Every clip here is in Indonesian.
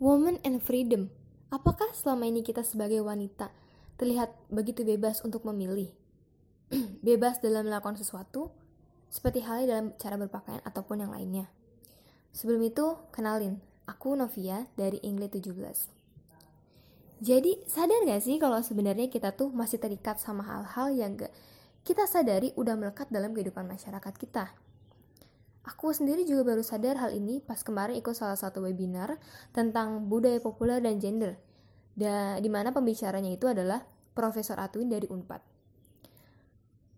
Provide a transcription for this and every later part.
Woman and freedom. Apakah selama ini kita sebagai wanita terlihat begitu bebas untuk memilih? bebas dalam melakukan sesuatu, seperti halnya dalam cara berpakaian ataupun yang lainnya. Sebelum itu, kenalin, aku Novia dari English 17. Jadi, sadar gak sih kalau sebenarnya kita tuh masih terikat sama hal-hal yang gak kita sadari udah melekat dalam kehidupan masyarakat kita? Aku sendiri juga baru sadar hal ini pas kemarin ikut salah satu webinar tentang budaya populer dan gender, da, di mana pembicaranya itu adalah Profesor Atwin dari Unpad.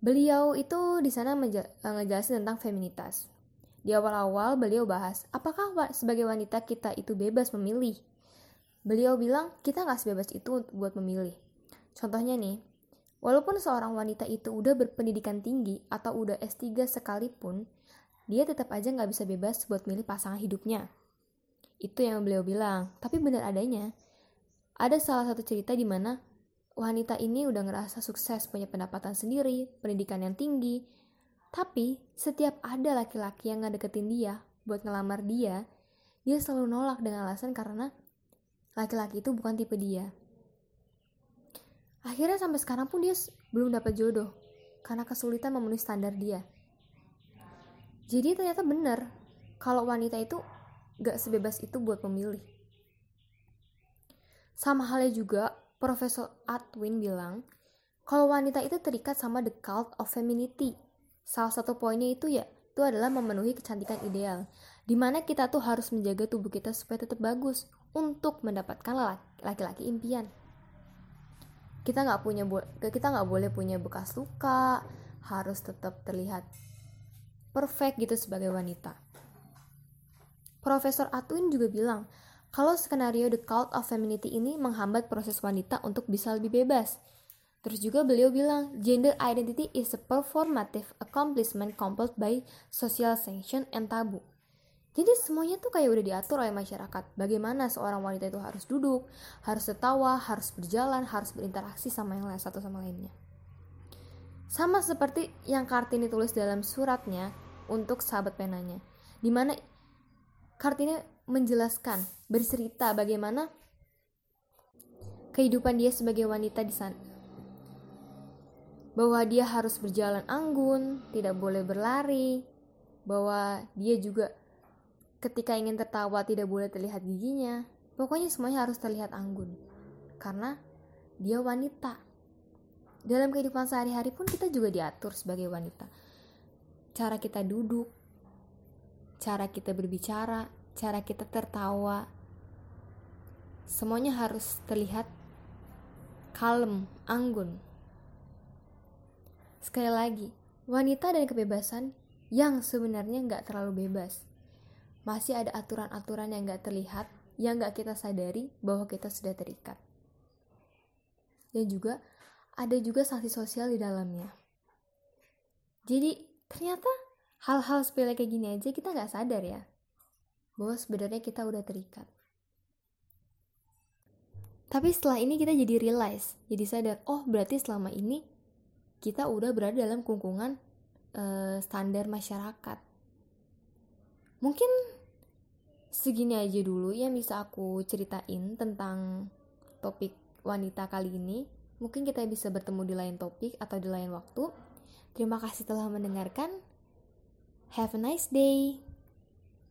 Beliau itu di sana ngejelasin tentang feminitas. Di awal-awal beliau bahas, apakah sebagai wanita kita itu bebas memilih? Beliau bilang, kita nggak sebebas itu buat memilih. Contohnya nih, walaupun seorang wanita itu udah berpendidikan tinggi atau udah S3 sekalipun, dia tetap aja nggak bisa bebas buat milih pasangan hidupnya. Itu yang beliau bilang, tapi benar adanya. Ada salah satu cerita di mana wanita ini udah ngerasa sukses punya pendapatan sendiri, pendidikan yang tinggi, tapi setiap ada laki-laki yang ngedeketin dia buat ngelamar dia, dia selalu nolak dengan alasan karena laki-laki itu bukan tipe dia. Akhirnya sampai sekarang pun dia belum dapat jodoh karena kesulitan memenuhi standar dia. Jadi ternyata benar kalau wanita itu gak sebebas itu buat memilih. Sama halnya juga, Profesor Atwin bilang, kalau wanita itu terikat sama the cult of femininity. Salah satu poinnya itu ya, itu adalah memenuhi kecantikan ideal. Di mana kita tuh harus menjaga tubuh kita supaya tetap bagus untuk mendapatkan laki-laki impian. Kita nggak punya kita nggak boleh punya bekas luka, harus tetap terlihat perfect gitu sebagai wanita. Profesor Atwin juga bilang, kalau skenario The Cult of Femininity ini menghambat proses wanita untuk bisa lebih bebas. Terus juga beliau bilang, gender identity is a performative accomplishment compelled by social sanction and taboo. Jadi semuanya tuh kayak udah diatur oleh masyarakat. Bagaimana seorang wanita itu harus duduk, harus tertawa, harus berjalan, harus berinteraksi sama yang lain satu sama lainnya. Sama seperti yang Kartini tulis dalam suratnya untuk sahabat penanya. Di mana Kartini menjelaskan, bercerita bagaimana kehidupan dia sebagai wanita di sana. Bahwa dia harus berjalan anggun, tidak boleh berlari, bahwa dia juga ketika ingin tertawa tidak boleh terlihat giginya. Pokoknya semuanya harus terlihat anggun. Karena dia wanita dalam kehidupan sehari-hari pun kita juga diatur sebagai wanita. Cara kita duduk, cara kita berbicara, cara kita tertawa, semuanya harus terlihat kalem, anggun. Sekali lagi, wanita dan kebebasan yang sebenarnya nggak terlalu bebas. Masih ada aturan-aturan yang nggak terlihat, yang nggak kita sadari bahwa kita sudah terikat. Dan juga ada juga sanksi sosial di dalamnya. Jadi ternyata hal-hal sepele kayak gini aja kita nggak sadar ya bahwa sebenarnya kita udah terikat. Tapi setelah ini kita jadi realize, jadi sadar, oh berarti selama ini kita udah berada dalam kungkungan uh, standar masyarakat. Mungkin segini aja dulu ya bisa aku ceritain tentang topik wanita kali ini. Mungkin kita bisa bertemu di lain topik atau di lain waktu. Terima kasih telah mendengarkan. Have a nice day.